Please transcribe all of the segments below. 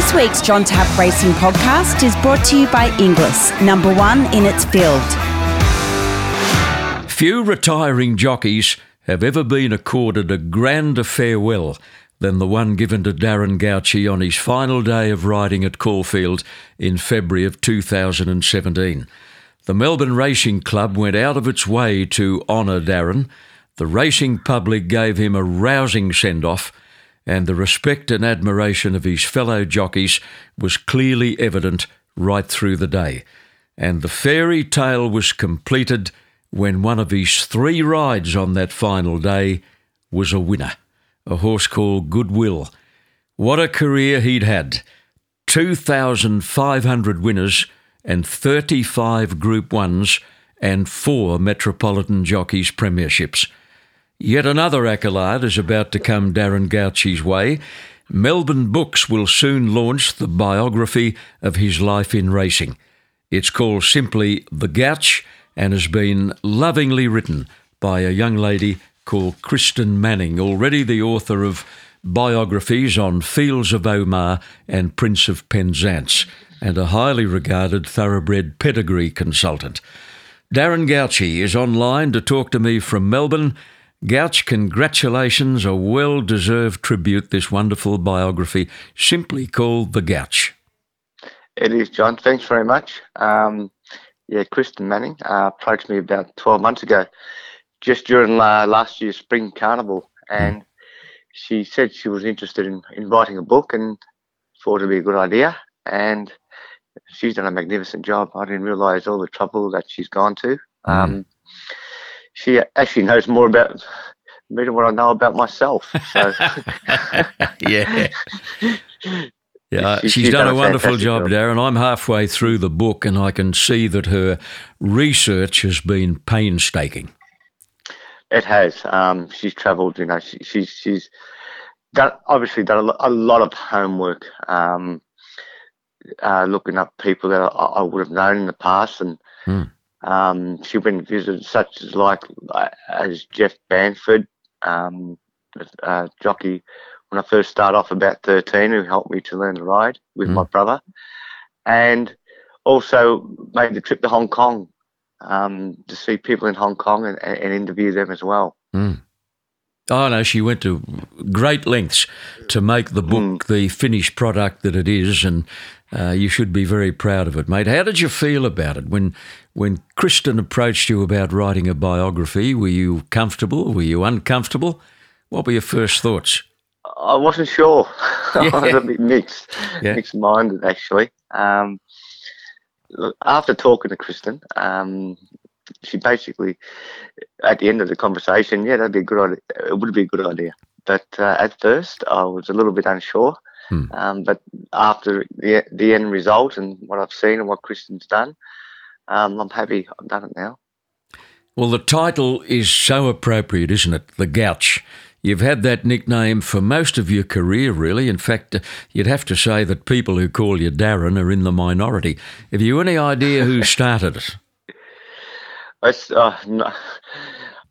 This week's John Tapp Racing podcast is brought to you by Inglis, number one in its field. Few retiring jockeys have ever been accorded a grander farewell than the one given to Darren Gauci on his final day of riding at Caulfield in February of 2017. The Melbourne Racing Club went out of its way to honour Darren. The racing public gave him a rousing send off, and the respect and admiration of his fellow jockeys was clearly evident right through the day. And the fairy tale was completed when one of his three rides on that final day was a winner, a horse called Goodwill. What a career he'd had! 2,500 winners and 35 Group 1s and four Metropolitan Jockeys Premierships. Yet another accolade is about to come Darren Gauci's way. Melbourne Books will soon launch the biography of his life in racing. It's called simply The Gauch and has been lovingly written by a young lady called Kristen Manning, already the author of biographies on Fields of Omar and Prince of Penzance, and a highly regarded thoroughbred pedigree consultant. Darren Gauci is online to talk to me from Melbourne. Gauch, congratulations, a well deserved tribute, this wonderful biography, simply called The Gauch. It is, John. Thanks very much. Um, yeah, Kristen Manning uh, approached me about 12 months ago, just during uh, last year's Spring Carnival, and she said she was interested in, in writing a book and thought it'd be a good idea. And she's done a magnificent job. I didn't realise all the trouble that she's gone to. Mm. She actually knows more about me than what I know about myself. So. yeah. Yeah, she's, she's done, done, a wonderful job, job, Darren. I'm halfway through the book and I can see that her research has been painstaking. It has. Um, she's travelled, you know, she, she's, she's done, obviously done a, a lot of homework, um, uh, looking up people that I, I, would have known in the past. And mm. Um, she went and visited such as like uh, as Jeff Banford, um, uh, jockey when I first started off about 13 who helped me to learn to ride with mm. my brother. And also made the trip to Hong Kong um, to see people in Hong Kong and, and interview them as well. Mm. Oh, no, she went to great lengths to make the book mm. the finished product that it is, and uh, you should be very proud of it, mate. How did you feel about it when when Kristen approached you about writing a biography? Were you comfortable? Were you uncomfortable? What were your first thoughts? I wasn't sure. Yeah. I was a bit mixed, yeah. mixed minded actually. Um, after talking to Kristen, um, she basically, at the end of the conversation, yeah, that'd be a good idea. It would be a good idea. But uh, at first, I was a little bit unsure. Hmm. Um, but after the the end result and what I've seen and what Kristen's done, um, I'm happy I've done it now. Well, the title is so appropriate, isn't it? The Gauch. You've had that nickname for most of your career, really. In fact, you'd have to say that people who call you Darren are in the minority. Have you any idea who started it? I, uh, no,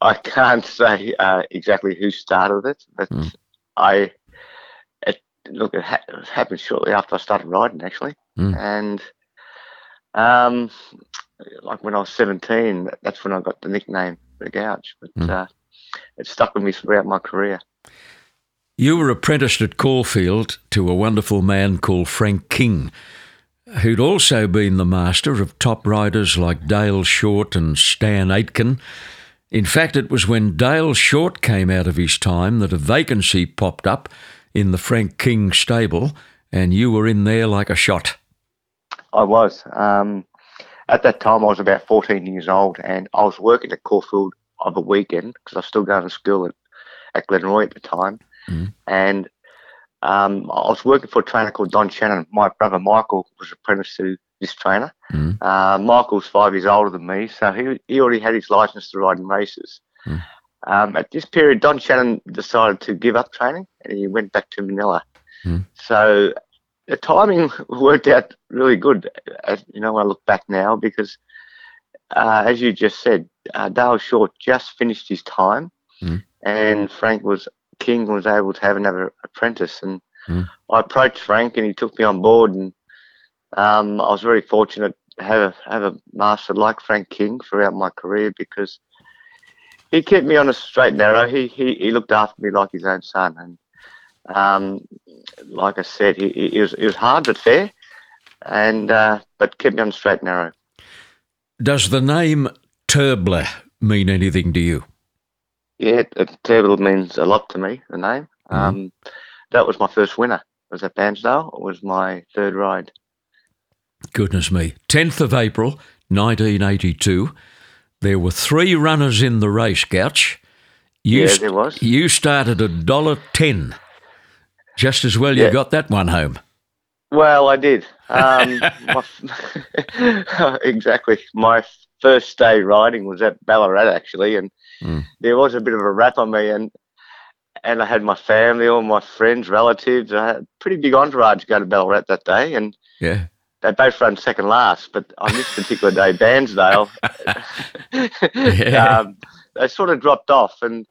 I can't say uh, exactly who started it, but mm. I it, look it, ha- it, happened shortly after I started riding actually, mm. and um, like when I was seventeen, that's when I got the nickname the Gauch. But mm. uh, it stuck with me throughout my career. You were apprenticed at Caulfield to a wonderful man called Frank King, who'd also been the master of top riders like Dale Short and Stan Aitken. In fact, it was when Dale Short came out of his time that a vacancy popped up in the Frank King stable, and you were in there like a shot. I was. Um, at that time, I was about 14 years old, and I was working at Caulfield of the weekend because I was still going to school at, at Glenroy at the time. Mm. And um, I was working for a trainer called Don Shannon. My brother Michael was apprenticed to this trainer. Mm. Uh, Michael's five years older than me, so he, he already had his license to ride in races. Mm. Um, at this period, Don Shannon decided to give up training and he went back to Manila. Mm. So the timing worked out really good, as, you know, when I look back now, because uh, as you just said, uh, Dale Short just finished his time, mm. and Frank was King was able to have another apprentice, and I approached Frank and he took me on board, and um, I was very fortunate to have a, have a master like Frank King throughout my career because he kept me on a straight and narrow. He, he, he looked after me like his own son, and um, like I said, he, he, was, it was hard but fair, and uh, but kept me on straight and narrow. Does the name Turbler mean anything to you? Yeah, Turbler means a lot to me. The name. Mm-hmm. Um, that was my first winner. It Was at Bairnsdale. It was my third ride. Goodness me. 10th of April, 1982. There were three runners in the race, Gauch. You yeah, there was. You started at dollar ten. Just as well you yeah. got that one home. Well, I did. Um, my, exactly. My first day riding was at Ballarat, actually, and mm. there was a bit of a rap on me, and and I had my family, all my friends, relatives. I had a pretty big entourage to go to Ballarat that day, and yeah, they both run second last. But on this particular day, Bairnsdale, yeah. um, they sort of dropped off, and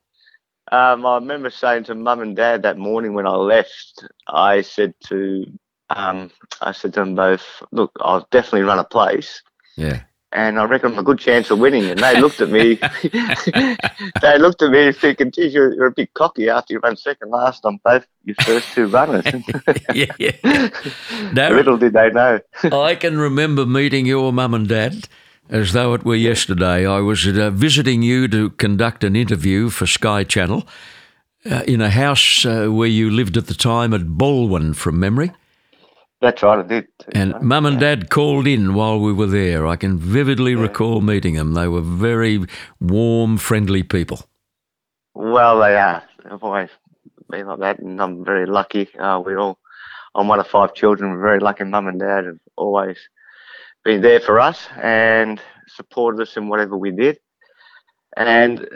um, I remember saying to mum and dad that morning when I left, I said to um, I said to them both, look, I'll definitely run a place. Yeah and I reckon I'm a good chance of winning. And they looked at me, they looked at me thinking, geez, you're, you're, a bit cocky after you run second last on both your first two runners. yeah, yeah. Darren, Little did they know. I can remember meeting your mum and dad as though it were yesterday. I was uh, visiting you to conduct an interview for Sky Channel uh, in a house uh, where you lived at the time at Balwyn, from memory. That's right, I did. And mum and dad called in while we were there. I can vividly yeah. recall meeting them. They were very warm, friendly people. Well, they are. I've always been like that, and I'm very lucky. Uh, we all, I'm one of five children. We're very lucky. Mum and dad have always been there for us and supported us in whatever we did. And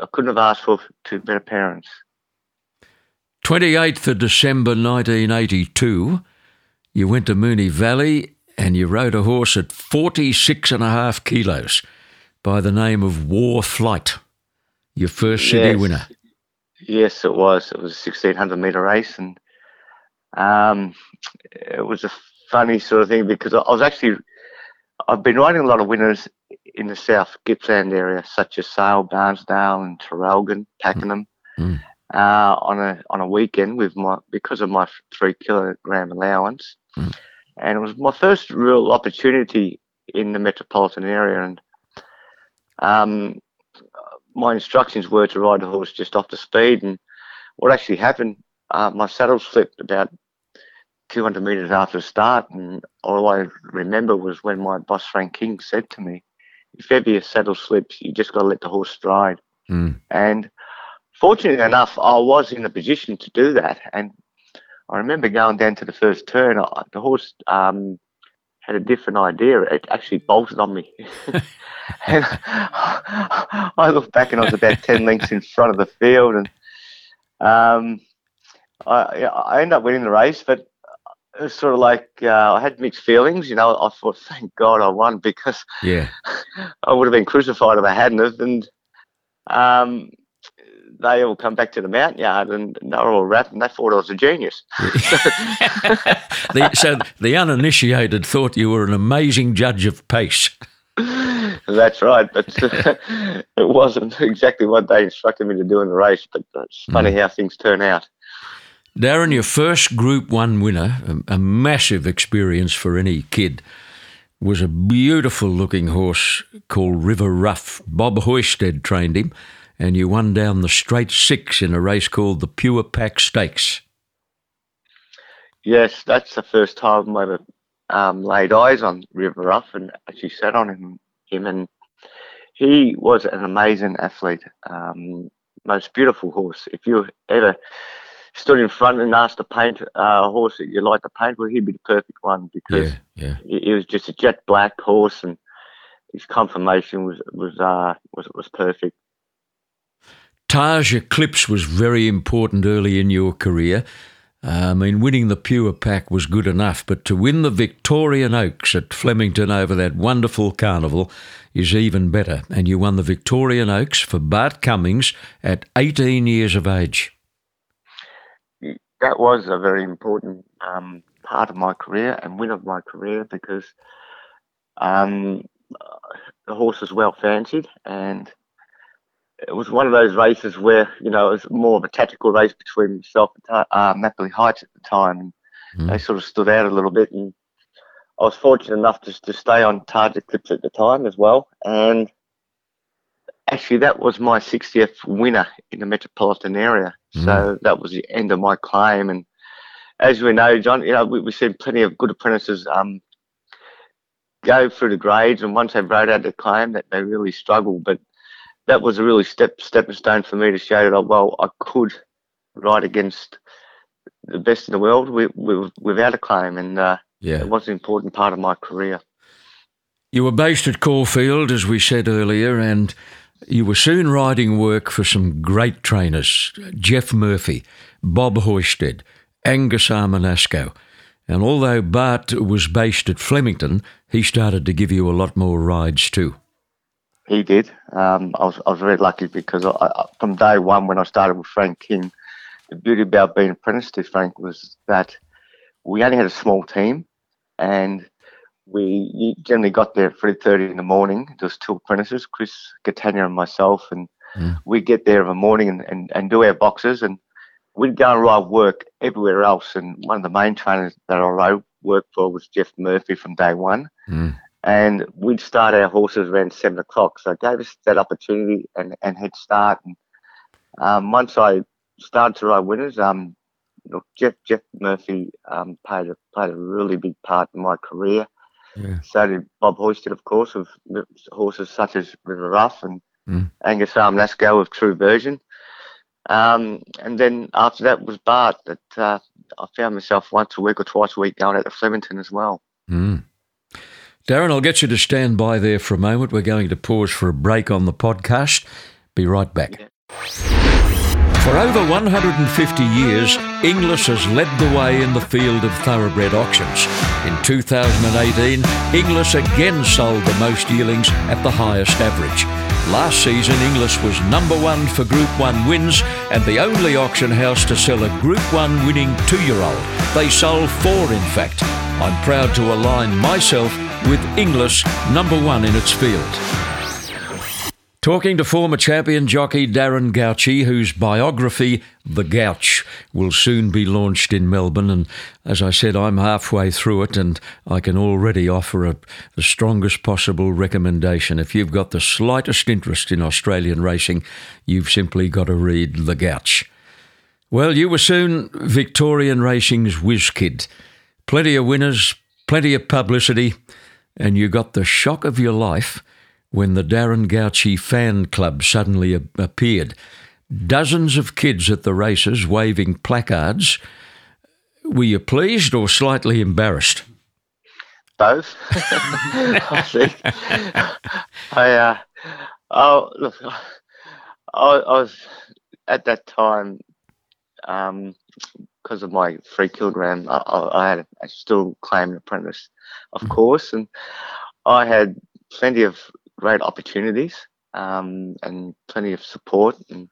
I couldn't have asked for two better parents. 28th of December 1982 you went to Moonee Valley and you rode a horse at 46 and a half kilos by the name of War Flight, your first city yes. winner. Yes, it was. It was a 1600 metre race, and um, it was a funny sort of thing because I was actually, I've been riding a lot of winners in the South Gippsland area, such as Sale, Bairnsdale, and Traralgon, Pakenham. Mm. Uh, on a on a weekend with my because of my three kilogram allowance, Mm. And it was my first real opportunity in the metropolitan area. And um, my instructions were to ride the horse just off the speed. And what actually happened, uh, my saddle slipped about 200 metres after the start. And all I remember was when my boss, Frank King, said to me, if ever your saddle slips, you just got to let the horse stride. Mm. And fortunately enough, I was in a position to do that. And I remember going down to the first turn. the horse um, had a different idea. It actually bolted on me. and I looked back and I was about 10 lengths in front of the field. And um, I, I ended up winning the race, but it was sort of like uh, I had mixed feelings. You know, I thought, thank God I won because yeah, I would have been crucified if I hadn't. And um, they all come back to the mounting yard and they were all rapping. They thought I was a genius. the, so the uninitiated thought you were an amazing judge of pace. That's right, but it wasn't exactly what they instructed me to do in the race. But it's funny mm. how things turn out. Darren, your first Group One winner, a, a massive experience for any kid, was a beautiful looking horse called River Rough. Bob Hoysted trained him and you won down the straight six in a race called the Pure Pack Stakes. Yes, that's the first time I ever um, laid eyes on River Rough and actually sat on him. him and he was an amazing athlete, um, most beautiful horse. If you ever stood in front and asked to paint a horse that you like to paint, well, he'd be the perfect one because yeah, yeah. he was just a jet black horse and his conformation was was uh, was was perfect. Taj Eclipse was very important early in your career. I mean, winning the Pure Pack was good enough, but to win the Victorian Oaks at Flemington over that wonderful carnival is even better. And you won the Victorian Oaks for Bart Cummings at 18 years of age. That was a very important um, part of my career and win of my career because um, the horse was well fancied and it was one of those races where you know it was more of a tactical race between myself and uh, Mapley Heights at the time. Mm. They sort of stood out a little bit, and I was fortunate enough to to stay on target clips at the time as well. And actually, that was my 60th winner in the metropolitan area. Mm. So that was the end of my claim. And as we know, John, you know, we, we've seen plenty of good apprentices um, go through the grades, and once they rode out the claim, that they really struggle. But that was a really step stepping stone for me to show that, well, I could ride against the best in the world with, with, without a claim. And uh, yeah. it was an important part of my career. You were based at Caulfield, as we said earlier, and you were soon riding work for some great trainers Jeff Murphy, Bob Hoysted, Angus Armanasco. And although Bart was based at Flemington, he started to give you a lot more rides too. He did. Um, I was I was very lucky because I, I, from day one when I started with Frank King, the beauty about being apprenticed to Frank was that we only had a small team, and we generally got there at three thirty in the morning. There was two apprentices, Chris Catania and myself, and mm. we'd get there in the morning and, and, and do our boxes, and we'd go and ride work everywhere else. And one of the main trainers that I rode work for was Jeff Murphy from day one. Mm and we'd start our horses around seven o'clock. So it gave us that opportunity and, and head start. And um, once I started to ride winners, um, look, Geoff Geoff Murphy um, played a played a really big part in my career. Yeah. So did Bob Hoysted, of course, with horses such as River Rough and mm. Angus Armanasco with True Version. Um, and then after that was Bart. That uh, I found myself once a week or twice a week going out to Flemington as well. Mm. Darren, I'll get you to stand by there for a moment. We're going to pause for a break on the podcast. Be right back. For over 150 years, Inglis has led the way in the field of thoroughbred auctions. In 2018, Inglis again sold the most yearlings at the highest average. Last season, Inglis was number one for Group 1 wins and the only auction house to sell a Group 1 winning two year old. They sold four, in fact. I'm proud to align myself with Inglis number one in its field. Talking to former champion jockey Darren Gauci, whose biography, The Gauch, will soon be launched in Melbourne. And as I said, I'm halfway through it and I can already offer a, the strongest possible recommendation. If you've got the slightest interest in Australian racing, you've simply got to read The Gauch. Well, you were soon Victorian racing's whiz kid. Plenty of winners, plenty of publicity and you got the shock of your life when the Darren Gauci fan club suddenly appeared. Dozens of kids at the races waving placards. Were you pleased or slightly embarrassed? Both. I think. I, uh, oh, look, I, I was at that time, um, because of my three kilogram, I, I had a still claim apprentice of mm. course. And I had plenty of great opportunities um, and plenty of support. And,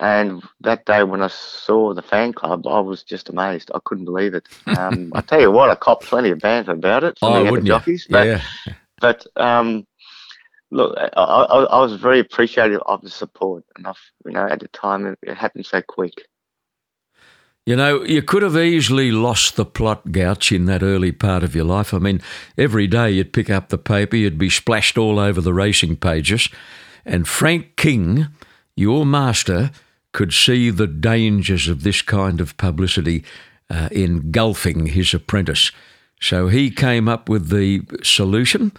and that day when I saw the fan club, I was just amazed. I couldn't believe it. Um, I tell you what, I copped plenty of banter about it oh, the other jockeys. But, yeah. but um, look, I, I, I, was very appreciative of the support. Enough, you know, at the time it, it happened so quick. You know, you could have easily lost the plot, Gauch, in that early part of your life. I mean, every day you'd pick up the paper, you'd be splashed all over the racing pages, and Frank King, your master, could see the dangers of this kind of publicity uh, engulfing his apprentice. So he came up with the solution.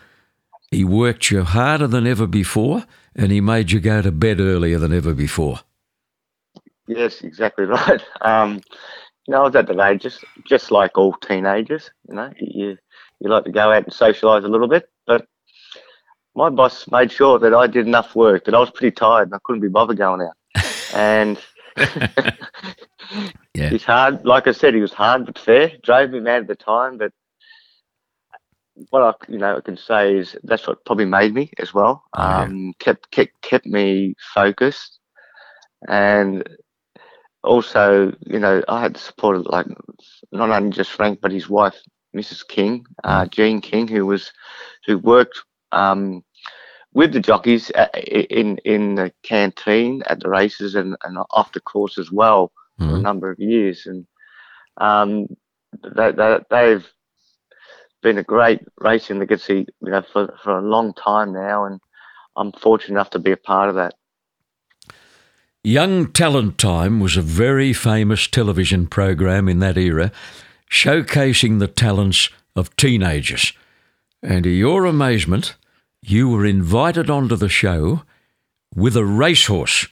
He worked you harder than ever before, and he made you go to bed earlier than ever before. Yes, exactly right. Um, you know, I was at the age just just like all teenagers. You know, you you like to go out and socialise a little bit, but my boss made sure that I did enough work that I was pretty tired and I couldn't be bothered going out. and yeah. he's hard. Like I said, he was hard but fair. Drove me mad at the time, but what I you know I can say is that's what probably made me as well. Oh, yeah. um, kept kept kept me focused, and also, you know, I had the support of like not only just Frank, but his wife, Mrs. King, uh, Jean King, who was who worked um, with the jockeys in in the canteen at the races and, and off the course as well mm. for a number of years, and um, they, they, they've been a great racing legacy, you know, for for a long time now, and I'm fortunate enough to be a part of that. Young Talent Time was a very famous television program in that era, showcasing the talents of teenagers. And to your amazement, you were invited onto the show with a racehorse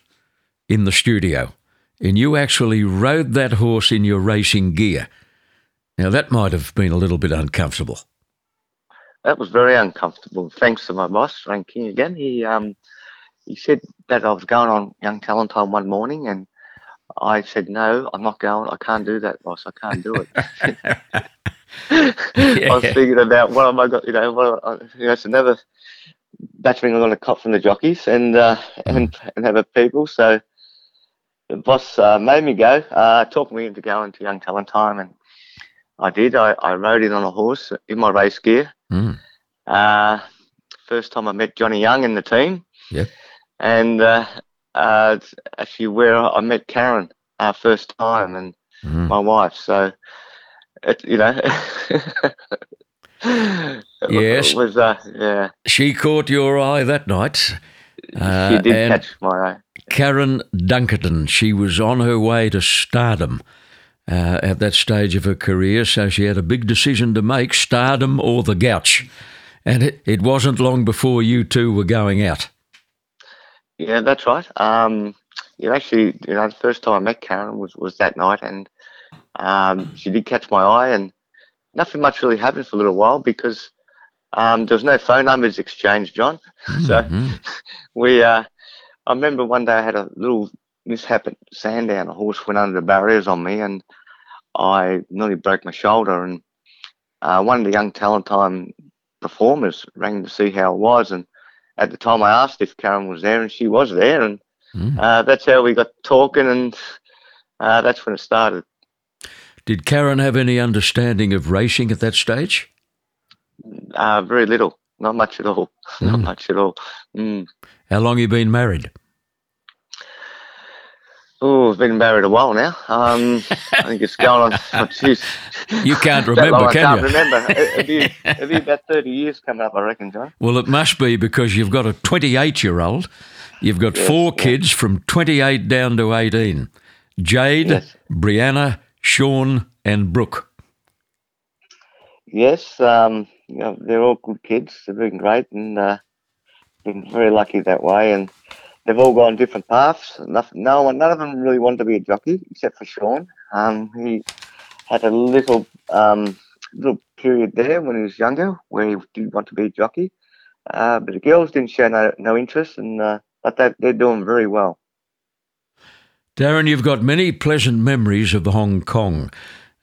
in the studio, and you actually rode that horse in your racing gear. Now, that might have been a little bit uncomfortable. That was very uncomfortable. Thanks to my boss, Frank King, again. He um, he said that I was going on Young Talent Time one morning, and I said, "No, I'm not going. I can't do that, boss. I can't do it." yeah. I was thinking about what am I got, you know, what, you know, it's another battering on a cop from the jockeys and uh, and and have a people. So the boss uh, made me go, uh, talked me into going to Young Talent Time, and I did. I, I rode in on a horse in my race gear. Mm. Uh, first time I met Johnny Young in the team. Yep. And uh, uh, actually where I met Karen our first time and mm. my wife. So, it, you know. yes. was, uh, yeah. She caught your eye that night. Uh, she did catch my eye. Karen Dunkerton, she was on her way to stardom. Uh, at that stage of her career, so she had a big decision to make stardom or the Gauch. And it, it wasn't long before you two were going out. Yeah, that's right. Um, yeah, actually, you know, the first time I met Karen was, was that night, and um, she did catch my eye, and nothing much really happened for a little while because um, there was no phone numbers exchanged, John. Mm-hmm. So we, uh, I remember one day I had a little mishap at Sandown. A horse went under the barriers on me, and I nearly broke my shoulder. And uh, one of the young talent time performers rang to see how I was, and at the time I asked if Karen was there, and she was there, and mm. uh, that's how we got talking, and uh, that's when it started. Did Karen have any understanding of racing at that stage? Uh, very little, not much at all, mm. not much at all. Mm. How long you been married? Oh, I've been married a while now. Um, I think it's going on. Oh, geez. You can't remember, can I can't you? remember. Have you, have you about 30 years coming up, I reckon, John? Well, it must be because you've got a 28 year old. You've got yes, four yes. kids from 28 down to 18 Jade, yes. Brianna, Sean, and Brooke. Yes, um, you know, they're all good kids. They've been great and uh, been very lucky that way. And they've all gone different paths. Nothing, no one, none of them really wanted to be a jockey except for Sean. Um, he had a little um, little period there when he was younger where he did want to be a jockey, uh, but the girls didn't show no, no interest, and uh, but they, they're doing very well. Darren, you've got many pleasant memories of Hong Kong.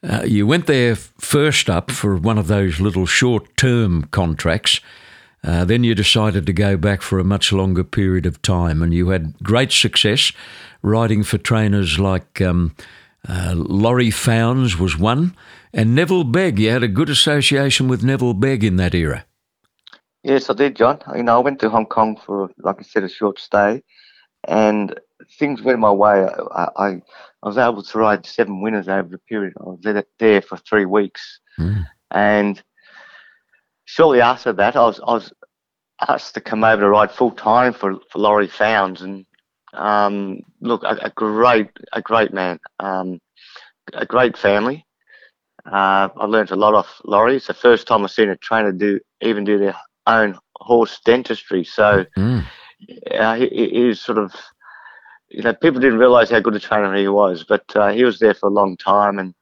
Uh, you went there first up for one of those little short term contracts. Uh, then you decided to go back for a much longer period of time, and you had great success riding for trainers like um, uh, Laurie Fownes was one, and Neville Begg. You had a good association with Neville Begg in that era. Yes, I did, John. You know, I went to Hong Kong for, like I said, a short stay, and things went my way. I, I, I was able to ride seven winners over the period. I was there for three weeks, mm. and shortly after that, I was I was asked to come over to ride full time for for Laurie Fownes, and um, look, a, a, great a great man, um, a great family. Uh, I learned a lot off Laurie. It's the first time I've seen a trainer do even do their own horse dentistry. So mm. uh, he, he was sort of, you know, people didn't realise how good a trainer he was, but uh, he was there for a long time and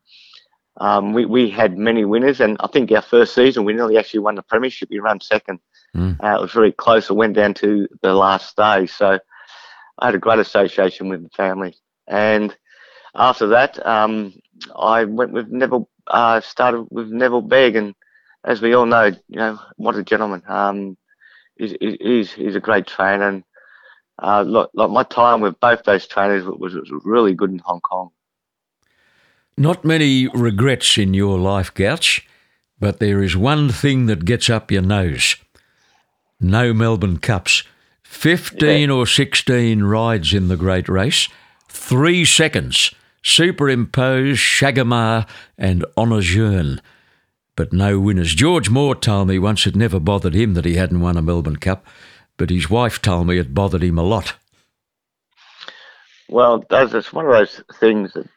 um, we, we had many winners, and I think our first season we nearly actually won the premiership. We ran second. Mm. Uh, it was very close. It went down to the last day, so I had a great association with the family. And after that, um, I went with Neville. Uh, started with Neville Begg, and as we all know, you know what a gentleman. Um, he's, he's, he's a great trainer. And uh, look, like my time with both those trainers was, was really good in Hong Kong. Not many regrets in your life, Gauch, but there is one thing that gets up your nose. No Melbourne Cups. 15 or 16 rides in the great race, three seconds, superimpose, Chagemar, and Honourjeune. But no winners. George Moore told me once it never bothered him that he hadn't won a Melbourne Cup, but his wife told me it bothered him a lot. Well, that's it's one of those things that,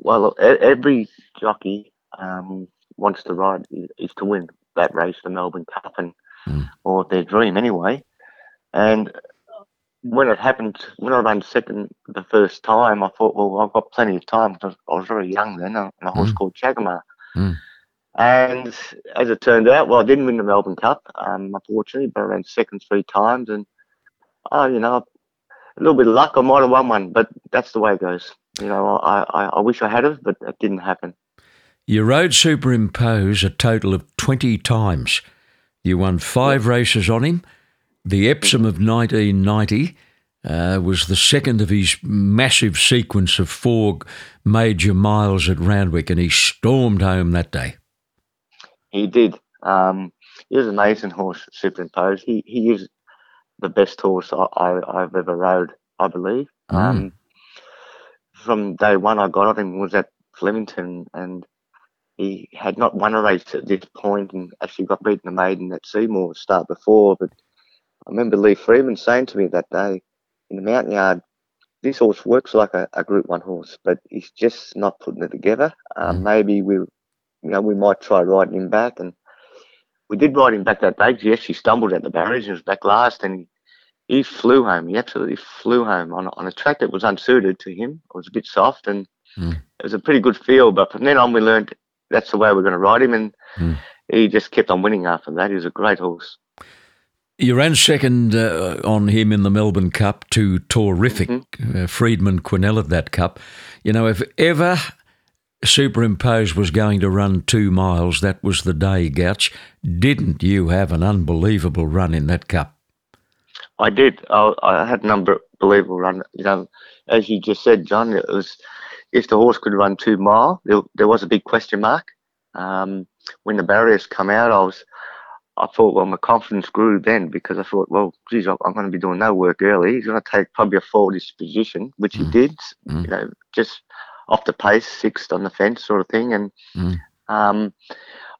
well, every jockey um, wants to ride is to win that race, the Melbourne Cup, and mm. or their dream anyway. And when it happened, when I ran second the first time, I thought, well, I've got plenty of time because I was very young then, on a horse mm. called Chagemar. Mm. And as it turned out, well, I didn't win the Melbourne Cup, um, unfortunately, but I ran second three times. And, oh, you know, a little bit of luck, I might have won one, but that's the way it goes. You know, I, I, I wish I had it, but it didn't happen. You rode Superimpose a total of 20 times. You won five races on him. The Epsom of 1990 uh, was the second of his massive sequence of four major miles at Randwick, and he stormed home that day. He did. Um, he was an amazing horse, Superimpose. He he is the best horse I, I, have ever rode, I believe. Mm. Um, from day one, I got on him was at Flemington, and he had not won a race at this point, and actually got beaten the maiden at Seymour start before. But I remember Lee Freedman saying to me that day in the mounting yard, "This horse works like a, a Group One horse, but he's just not putting it together. Um, mm. Maybe we you know, we might try riding him back. And we did ride him back that day. Yes, he stumbled at the barriers and was back last, and he, flew home. He absolutely flew home on, on a track that was unsuited to him. It was a bit soft, and mm. it was a pretty good feel. But from then on, we learned that's the way we're going to ride him, and mm. he just kept on winning after that. He was a great horse. You ran second uh, on him in the Melbourne Cup to Tawrrific, mm-hmm. uh, Freedman Quinnell at that Cup. You know, if ever Superimpose was going to run two miles. That was the day, Gauch. Didn't you have an unbelievable run in that cup? I did. I, I had an unbelievable run. You know, as you just said, John, it was if the horse could run two mile, there, there was a big question mark. Um, when the barriers come out, I was, I thought, well, my confidence grew then because I thought, well, geez, I'm going to be doing no work early. He's going to take probably a forward disposition, which mm. he did. Mm. You know, just off the pace, sixth on the fence, sort of thing. And mm. um,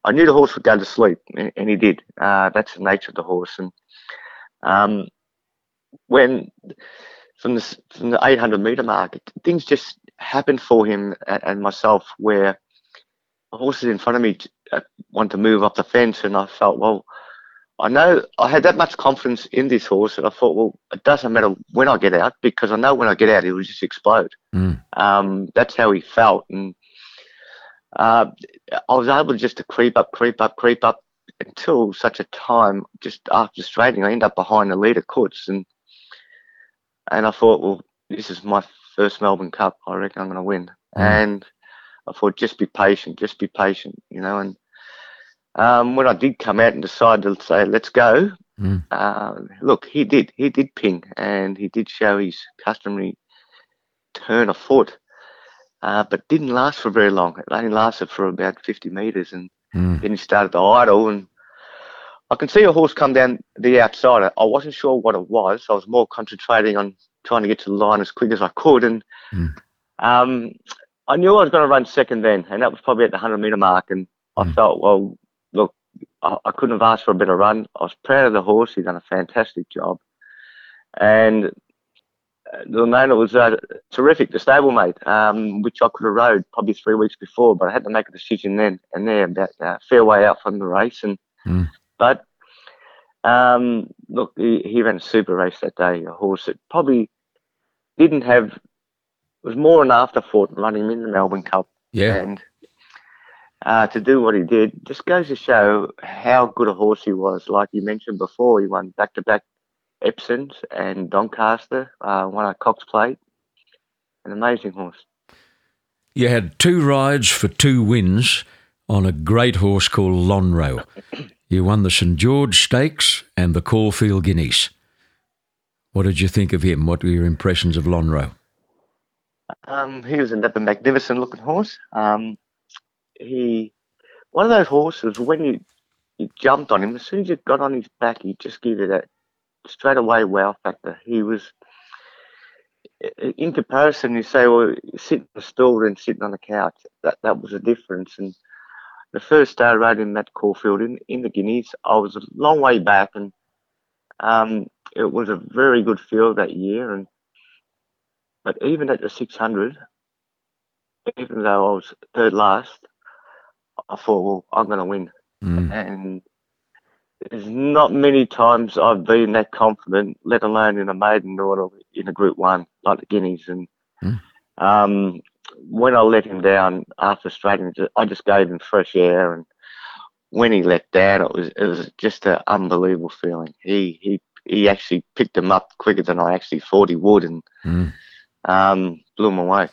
I knew the horse would go to sleep, and he did. Uh, that's the nature of the horse. And um, when from the from the 800 meter mark, things just happened for him and myself where horses in front of me uh, want to move up the fence, and I felt well. I know I had that much confidence in this horse that I thought, well, it doesn't matter when I get out because I know when I get out, he will just explode. Mm. Um, that's how he felt. And uh, I was able just to creep up, creep up, creep up until such a time, just after straightening, I end up behind the leader, Kutz. And, and I thought, well, this is my first Melbourne Cup. I reckon I'm going to win. Mm. And I thought, just be patient, just be patient, you know, and um, when I did come out and decide to say, let's go, mm. uh, look, he did. He did ping and he did show his customary turn of foot, uh, but didn't last for very long. It only lasted for about 50 metres and mm. then he started to idle. And I can see a horse come down the outside. I wasn't sure what it was. I was more concentrating on trying to get to the line as quick as I could. And mm. um, I knew I was going to run second then, and that was probably at the 100 metre mark. And I mm. felt, well, look, I, I, couldn't have asked for a better run. I was proud of the horse. He's done a fantastic job. And uh, the man was uh, Tawrrific, the stablemate, um, which I could have rode probably three weeks before, but I had to make a decision then and there about uh, fair way out from the race. And mm. But um, look, he, he, ran a super race that day, a horse that probably didn't have, was more an afterthought running in the Melbourne Cup. Yeah. And uh, to do what he did just goes to show how good a horse he was. Like you mentioned before, he won back to back Epsoms and Doncaster, uh, won a Cox Plate. An amazing horse. You had two rides for two wins on a great horse called Lonhro. You won the St George Stakes and the Caulfield Guineas. What did you think of him? What were your impressions of Lonhro? Um, he was another magnificent looking horse. Um, he, one of those horses, when you, you jumped on him, as soon as you got on his back, he just gave you that straight away wow factor. He was, in comparison, you say, well, sitting in the stall and sitting on the couch, that, that was a difference. And the first day I rode him at Caulfield in, in the Guineas, I was a long way back and um, it was a very good field that year. And But even at the 600, even though I was third last, I thought, well, I'm going to win. Mm. And there's not many times I've been that confident, let alone in a maiden order in a Group One like the Guineas. And mm. um, when I let him down after straightening, I just gave him fresh air. And when he let down, it was it was just an unbelievable feeling. He he he actually picked him up quicker than I actually thought he would, and mm. um, blew him away.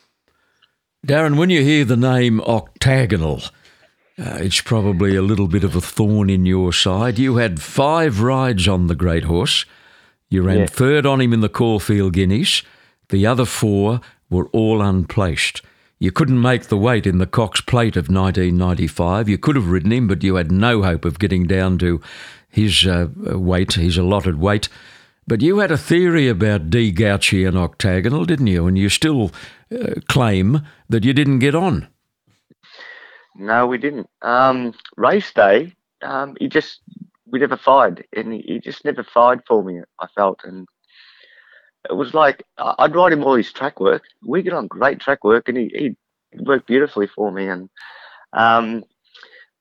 Darren, when you hear the name Octagonal, uh, it's probably a little bit of a thorn in your side. You had five rides on the great horse. You ran yeah. third on him in the Caulfield Guineas. The other four were all unplaced. You couldn't make the weight in the Cox Plate of 1995. You could have ridden him, but you had no hope of getting down to his uh, weight, his allotted weight. But you had a theory about D. Gauci and Octagonal, didn't you? And you still uh, claim that you didn't get on. No, we didn't. Um, race day, um, he just we never fired, and he, he, just never fired for me. I felt, and it was like I'd write him all his track work. We get on great track work, and he he worked beautifully for me. And um,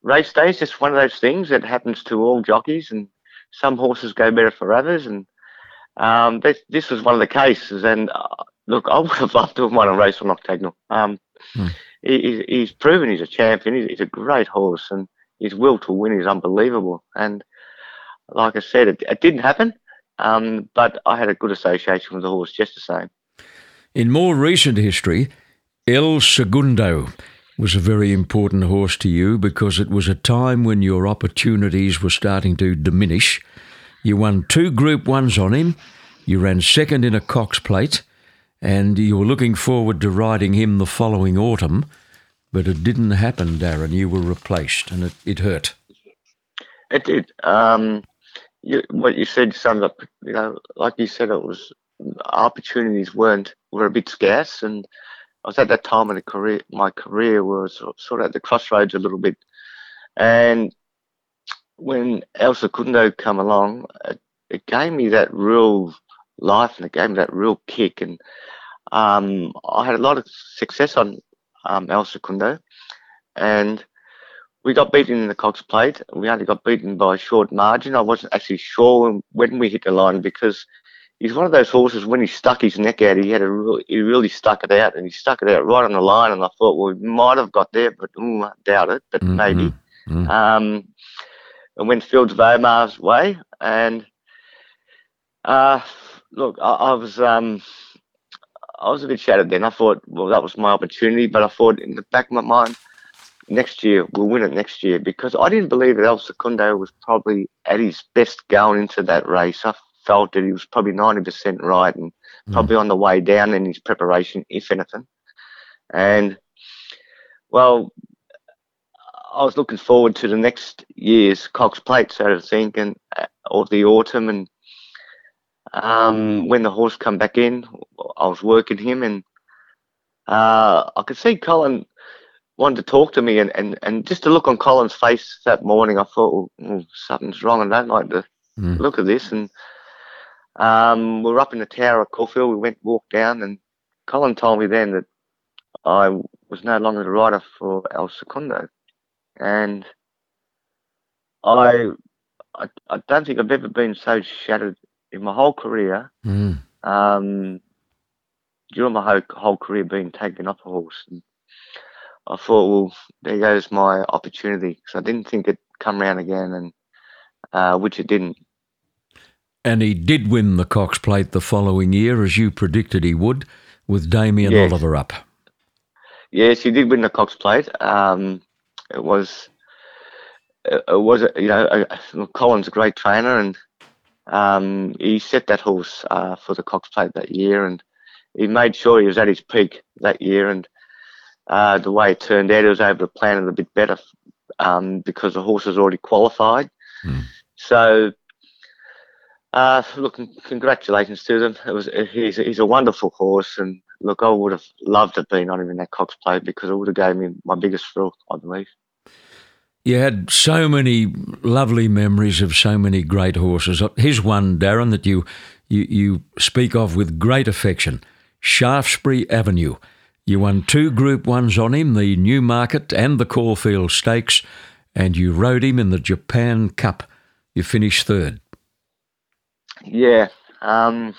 race day is just one of those things that happens to all jockeys, and some horses go better for others, and um, this, this was one of the cases. And uh, look, I would have loved to have won a race on Octagonal. Um, hmm he, he's proven he's a champion. He's, he's, a great horse, and his will to win is unbelievable. And like I said, it, it didn't happen, um, but I had a good association with the horse just the same. In more recent history, El Segundo was a very important horse to you because it was a time when your opportunities were starting to diminish. You won two Group Ones on him. You ran second in a Cox Plate and you were looking forward to riding him the following autumn, but it didn't happen, Darren. You were replaced, and it, it hurt. It did. Um, you, what you said summed up. You know, like you said, it was opportunities weren't were a bit scarce, and I was at that time in the career. My career was sort of at the crossroads a little bit, and when El Segundo come along, it, it gave me that real life and it gave me that real kick. And um, I had a lot of success on um, El Segundo, and we got beaten in the Cox Plate. We only got beaten by a short margin. I wasn't actually sure when we hit the line because he's one of those horses. When he stuck his neck out, he had a really, he really stuck it out, and he stuck it out right on the line. And I thought, well, we might have got there, but ooh, I doubt it. But mm-hmm. maybe. Mm-hmm. Um, and went Fields of Omar's way, and uh, look, I, I was um, I was a bit shattered then. I thought, well, that was my opportunity, but I thought in the back of my mind, next year we'll win it next year because I didn't believe that El Segundo was probably at his best going into that race. I felt that he was probably ninety percent right and mm. probably on the way down in his preparation, if anything. And well, I was looking forward to the next year's Cox Plate, so to think, and uh, or the autumn and um, when the horse come back in, I was working him, and uh, I could see Colin wanted to talk to me, and, and, and just to look on Colin's face that morning, I thought, well, something's wrong. I don't like the mm. look of this. And um, we were up in the tower at Caulfield. We went walked down, and Colin told me then that I was no longer the rider for El Segundo, and I, I I don't think I've ever been so shattered in my whole career, mm. um, during my whole, whole career being taken off a horse, and I thought, well, there goes my opportunity because I didn't think it'd come around again, and uh, which it didn't. And he did win the Cox Plate the following year, as you predicted he would, with Damien yes. Oliver up. Yes, he did win the Cox Plate. Um, it was, it was you know, Colin's a great trainer, and um, he set that horse uh, for the Cox Plate that year, and he made sure he was at his peak that year, and uh, the way it turned out, he was able to plan it a bit better um, because the horse was already qualified. Mm. So, uh, look, congratulations to them. It was he's he's a wonderful horse, and look, I would have loved to have been on him in that Cox Plate because it would have gave me my biggest thrill, I believe. You had so many lovely memories of so many great horses. Here's one, Darren, that you you, you speak of with great affection. Shaftesbury Avenue. You won two Group Ones on him, the Newmarket and the Caulfield Stakes, and you rode him in the Japan Cup. You finished third. Yeah, um,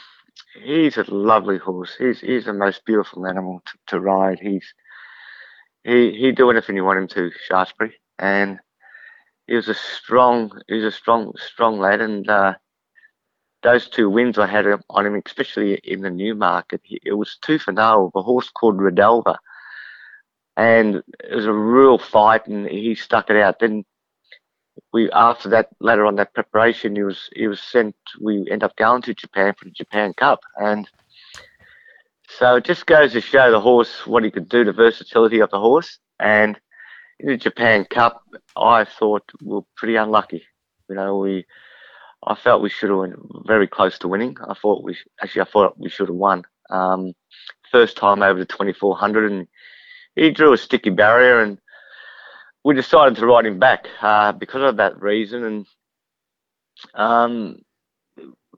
he's a lovely horse. He's he's the most beautiful animal to, to ride. He's he he do anything you want him to, Shaftesbury, and he was a strong he was a strong strong lad, and uh, those two wins I had on him, especially in the Newmarket, it was two for no. A horse called Redelva, and it was a real fight, and he stuck it out. Then we after that later on that preparation, he was he was sent. We end up going to Japan for the Japan Cup, and so it just goes to show the horse what he could do, the versatility of the horse. And in the Japan Cup, I thought we were pretty unlucky. You know, we I felt we should have been very close to winning. I thought we actually I thought we should have won. Um, first time over the 2400, and he drew a sticky barrier, and we decided to ride him back uh, because of that reason. And um,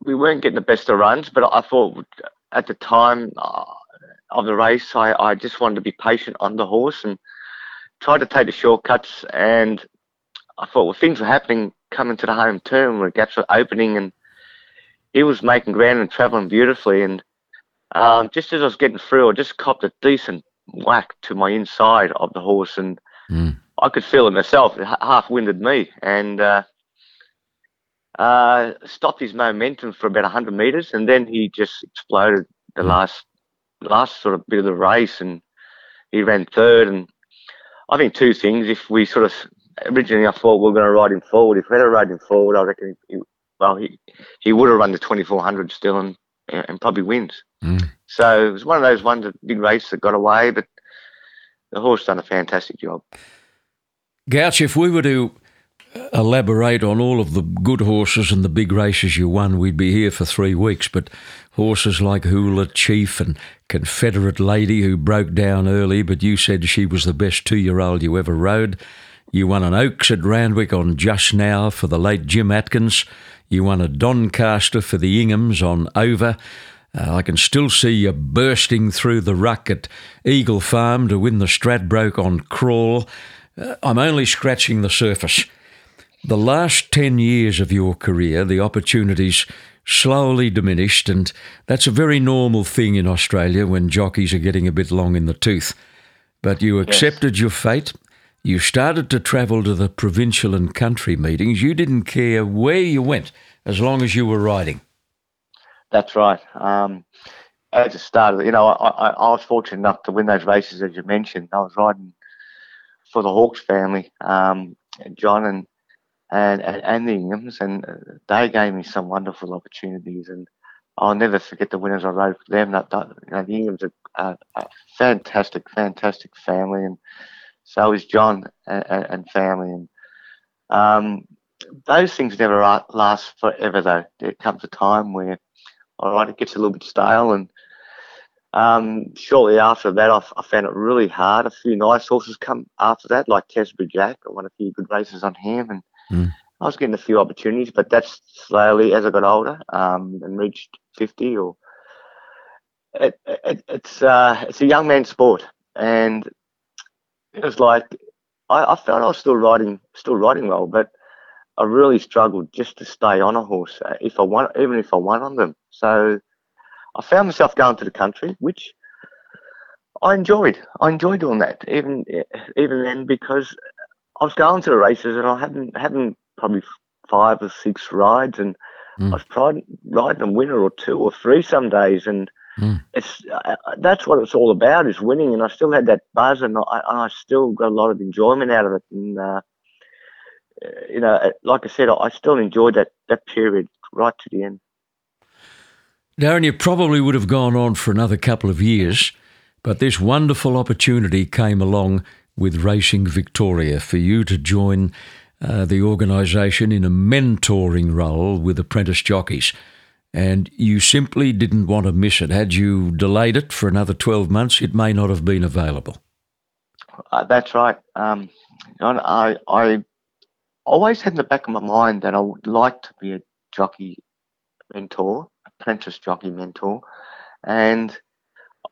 we weren't getting the best of runs, but I thought at the time uh, of the race, I, I just wanted to be patient on the horse and tried to take the shortcuts. And I thought, well, things were happening coming to the home turn where gaps were opening and he was making ground and travelling beautifully. And um, just as I was getting through, I just copped a decent whack to my inside of the horse, and mm. I could feel it myself. It half winded me, and uh, uh, stopped his momentum for about hundred meters, and then he just exploded the mm. last last sort of bit of the race, and he ran third. And I think two things: if we sort of originally I thought we were going to ride him forward. If we had ride him forward, I reckon, he, well, he he would have run the 2400 still and and probably wins. Mm. So it was one of those ones, a big race that got away, but the horse done a fantastic job. Gauch, if we were to elaborate on all of the good horses and the big races you won, we'd be here for three weeks. But horses like Hula Chief and Confederate Lady, who broke down early, but you said she was the best two year old you ever rode. You won an Oaks at Randwick on Just Now for the late Jim Atkins. You won a Doncaster for the Inghams on Over. Uh, I can still see you bursting through the ruck at Eagle Farm to win the Stradbroke on Crawl. Uh, I'm only scratching the surface. The last 10 years of your career, the opportunities slowly diminished, and that's a very normal thing in Australia when jockeys are getting a bit long in the tooth. But you accepted yes. your fate you started to travel to the provincial and country meetings. You didn't care where you went as long as you were riding. That's right. Um, as it started, you know, I, I, I, was fortunate enough to win those races as you mentioned. I was riding for the Hawkes family, um, John and, and and and the Inghams, and they gave me some wonderful opportunities. And I'll never forget the winners I rode for them. That, that you know, the Inghams are a, a fantastic, fantastic family, and so is John and, and family. And um, those things never last forever, though. There comes a time where, all right, it gets a little bit stale. And um, shortly after that, I, I, found it really hard. A few nice horses come after that, like Tesbury Jack. I won a few good races on him, and mm. I was getting a few opportunities. But that's slowly as I got older um, and reached fifty, or it, it, it's uh, it's a young man's sport, and it was like I, I felt I was still riding, still riding well, but I really struggled just to stay on a horse uh, if I won, even if I won on them. So I found myself going to the country, which I enjoyed. I enjoyed doing that, even even then, because I was going to the races and I hadn't hadn't probably five or six rides, and mm. I was riding, riding a winner or two or three some days, and Mm. It's uh, that's what it's all about is winning, and I still had that buzz, and I, I still got a lot of enjoyment out of it. And uh, you know, like I said, I still enjoyed that that period right to the end. Darren, you probably would have gone on for another couple of years, but this wonderful opportunity came along with Racing Victoria for you to join uh, the organisation in a mentoring role with apprentice jockeys. And you simply didn't want to miss it. Had you delayed it for another 12 months, it may not have been available. Uh, that's right. Um, I, I always had in the back of my mind that I would like to be a jockey mentor, apprentice jockey mentor. And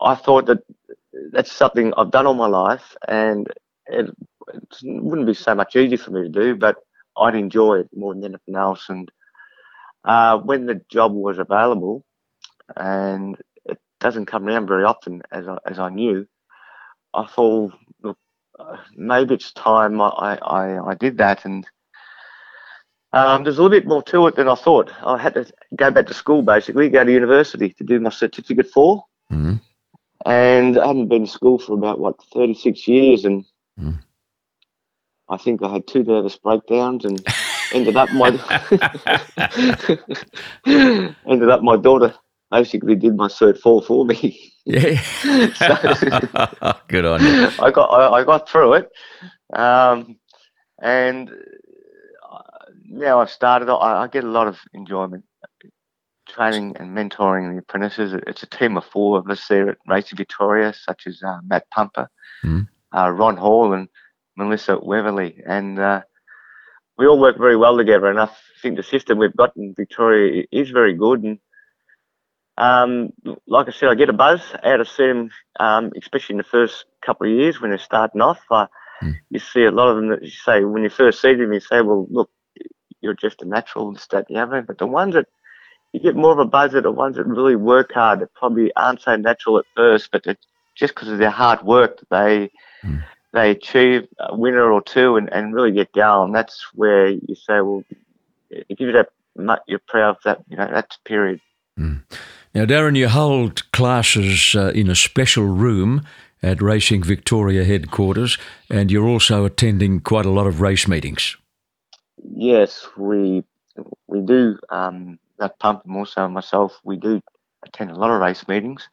I thought that that's something I've done all my life and it, it wouldn't be so much easier for me to do, but I'd enjoy it more than anything else. And uh, when the job was available, and it doesn't come around very often, as I, as I knew, I thought, look, maybe it's time I, I, I did that. And um, there's a little bit more to it than I thought. I had to go back to school, basically, go to university to do my certificate for. Mm-hmm. And I hadn't been to school for about, what, 36 years. And mm. I think I had two nervous breakdowns and ended up my ended up my daughter basically did my cert four for me. Yeah. so, Good on you. I got I, I got through it, um, and uh, now I've started. I, I, get a lot of enjoyment training and mentoring the apprentices. It's a team of four of us there at Racing Victoria, such as uh, Matt Pumpa, mm. uh, Ron Hall, and Melissa Weverly, and uh, we all work very well together. And I think the system we've got in Victoria is very good. And um, like I said, I get a buzz out of seeing them, um, especially in the first couple of years when they're starting off. Uh, mm. You see a lot of them that you say, when you first see them, you say, well, look, you're just a natural, this, that, the other. But the ones that you get more of a buzz are the ones that really work hard, that probably aren't so natural at first, but just because of their hard work, they. Mm they achieve a winner or two and, and really get going, that's where you say, well, it gives you that, you're proud of that, you know, that period. Mm. Now, Darren, you hold classes uh, in a special room at Racing Victoria headquarters, and you're also attending quite a lot of race meetings. Yes, we we do. Um, that pump and also myself, we do attend a lot of race meetings.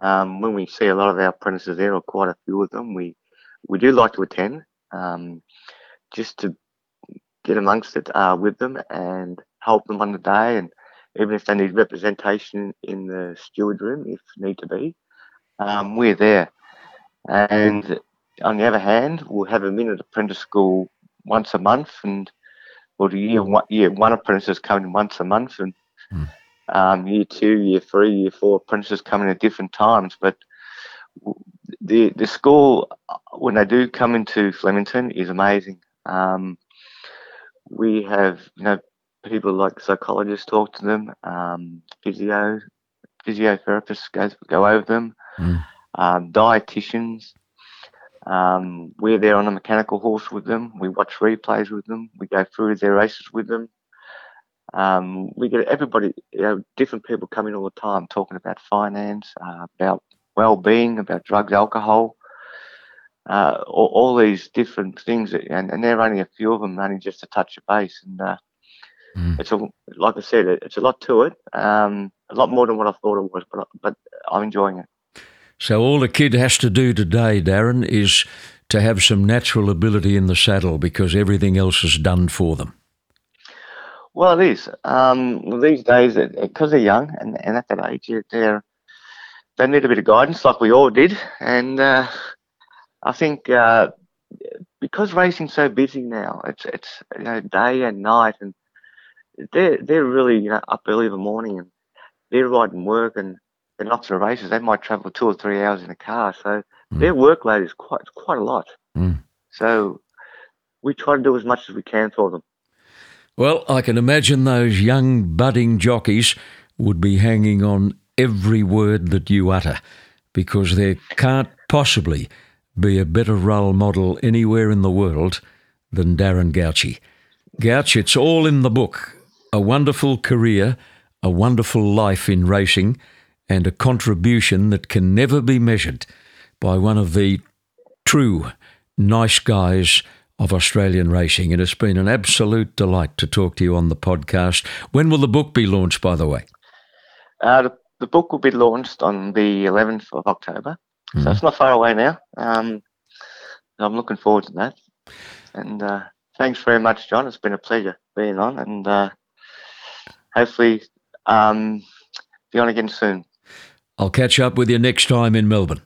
Um, when we see a lot of our apprentices there, or quite a few of them, we we do like to attend um, just to get amongst it uh, with them and help them on the day. And even if they need representation in the steward room, if need to be, um, we're there. And on the other hand, we'll have a minute apprentice school once a month, and well, year one, year one apprentices coming once a month, and mm. um, year two, year three, year four apprentices coming at different times. But the the school when they do come into Flemington is amazing. Um, we have you know people like psychologists talk to them, um, physio physiotherapists go go over them, mm. um, dietitians. Um, we're there on a mechanical horse with them. We watch replays with them. We go through their races with them. Um, we get everybody, you know, different people coming all the time talking about finance, uh, about well-being, about drugs, alcohol, uh, all, all, these different things, and, and there are only a few of them, only just to touch a base. And uh, mm. it's a, like I said, it's a lot to it, um, a lot more than what I thought it was, but but I'm enjoying it. So all the kid has to do today, Darren, is to have some natural ability in the saddle because everything else is done for them. Well, it is. Um, these days, because they're young and, and at that age, they're they need a bit of guidance, like we all did. And uh, I think uh, because racing's so busy now, it's it's you know day and night, and they're they're really you know up early in the morning and they're riding work and they're not to races. They might travel two or three hours in a car, so mm. their workload is quite quite a lot. Mm. So we try to do as much as we can for them. Well, I can imagine those young budding jockeys would be hanging on every word that you utter because there can't possibly be a better role model anywhere in the world than Darren Gauci. Gauch, it's all in the book. A wonderful career, a wonderful life in racing, and a contribution that can never be measured by one of the true nice guys of Australian racing. And it's been an absolute delight to talk to you on the podcast. When will the book be launched, by the way? Uh, the book will be launched on the 11th of October, mm. so it's not far away now. Um, I'm looking forward to that. And uh, thanks very much, John. It's been a pleasure being on, and uh, hopefully um, be on again soon. I'll catch up with you next time in Melbourne.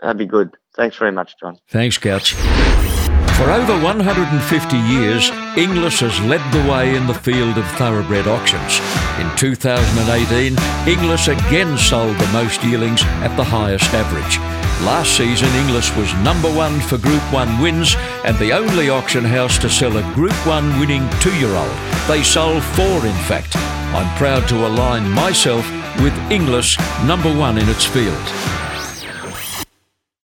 That'd be good. Thanks very much, John. Thanks, Gauch. For over 150 years, Inglis has led the way in the field of thoroughbred auctions. In 2018, Inglis again sold the most yearlings at the highest average. Last season, Inglis was number one for Group 1 wins and the only auction house to sell a Group 1 winning two year old. They sold four, in fact. I'm proud to align myself with Inglis, number one in its field.